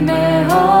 may hold. Oh.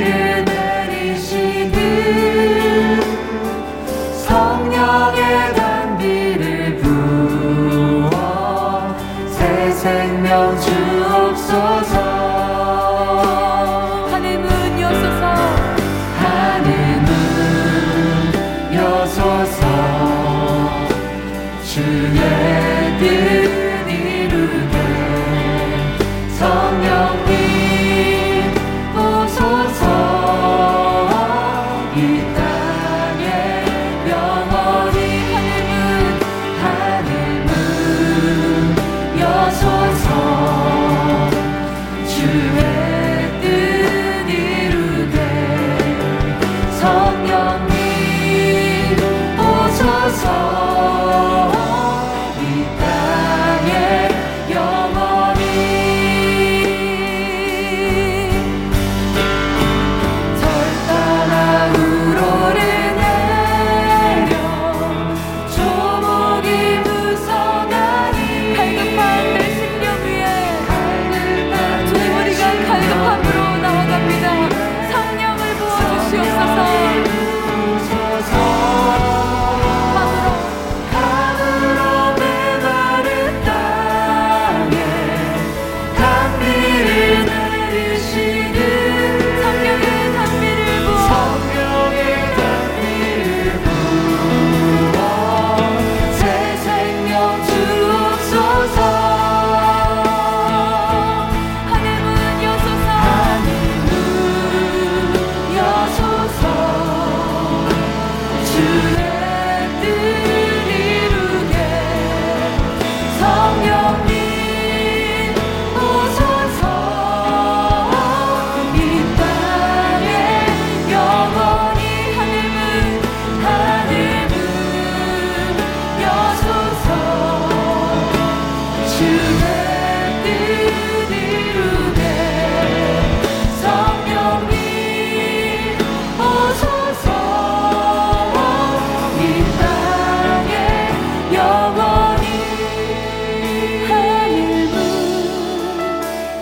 る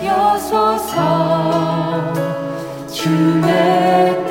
여소서. 주의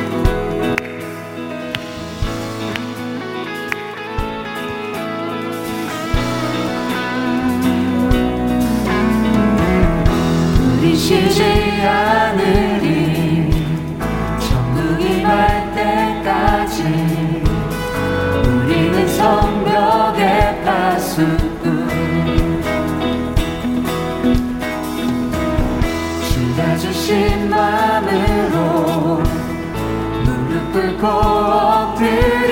엎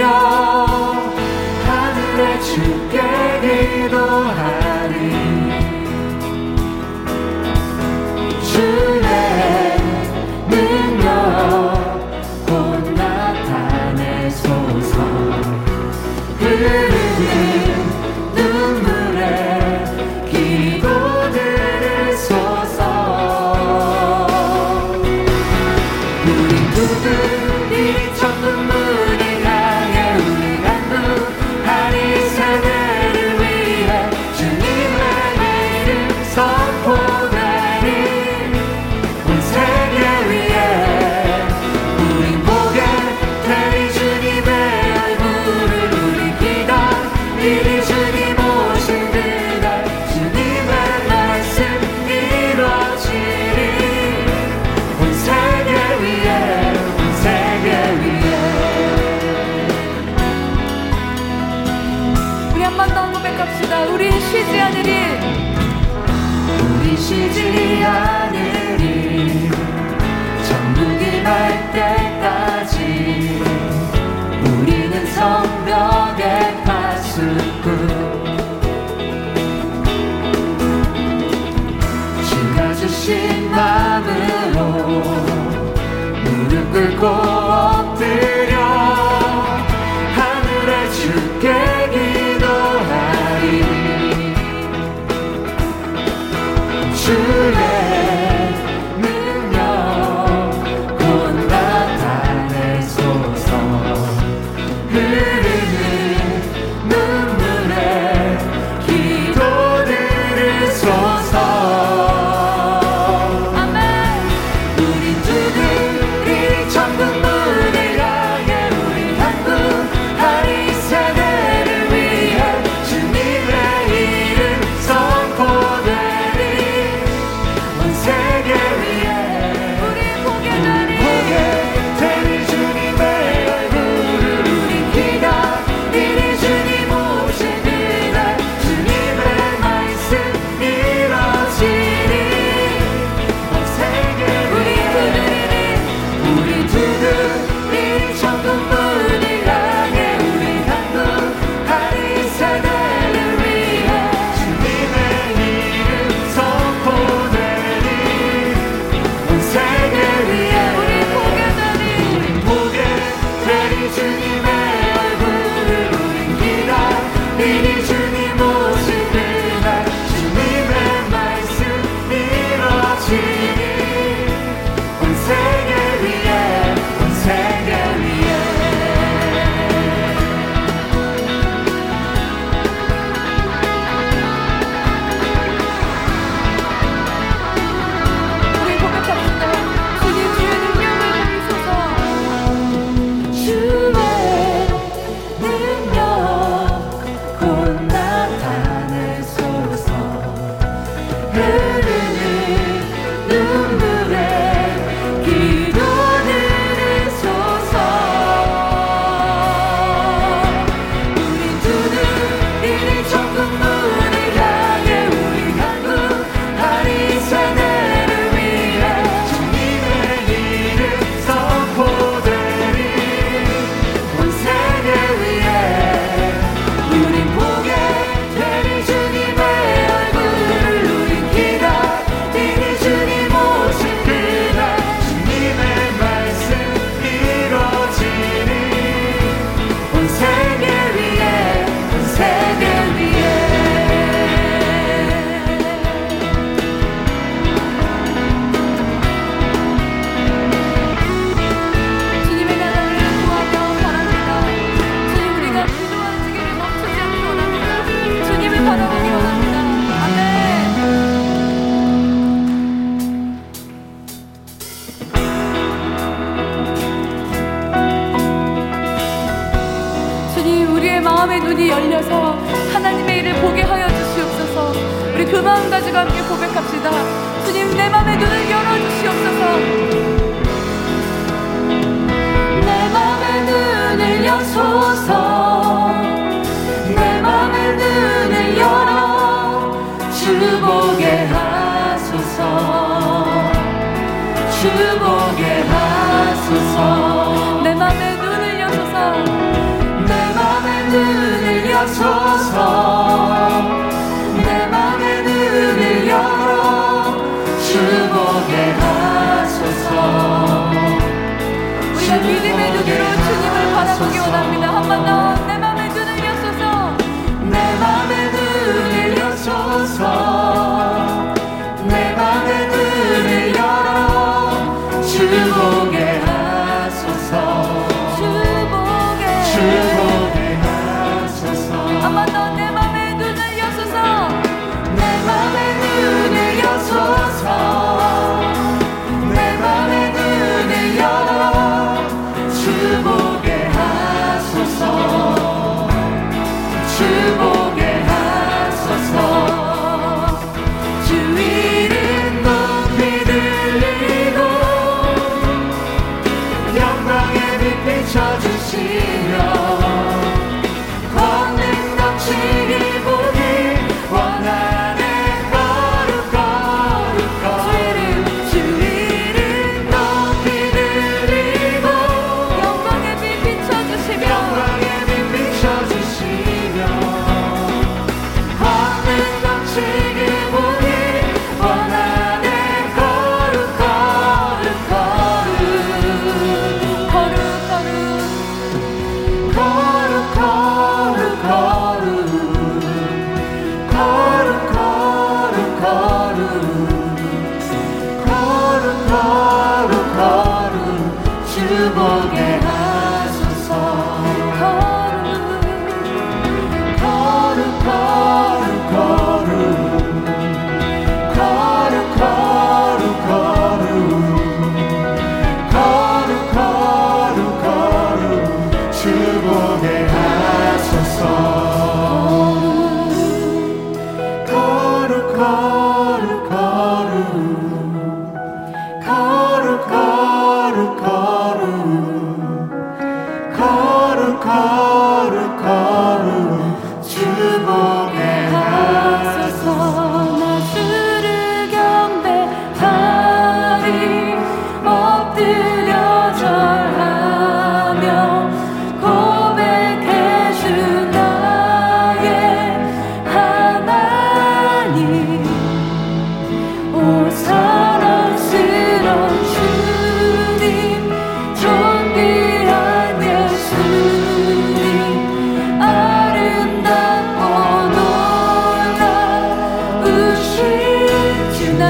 문이 열려서 하나님의 일을 보게 하여 주시옵소서. 우리 그 마음 가지고 함께 고백합시다. 주님 내 맘의 눈을 열어주시옵소서. 내 맘의 눈을 열소서. 내 맘의 눈을 열어 주 보게 하소서. 주 보게 하소서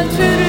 사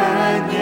companion.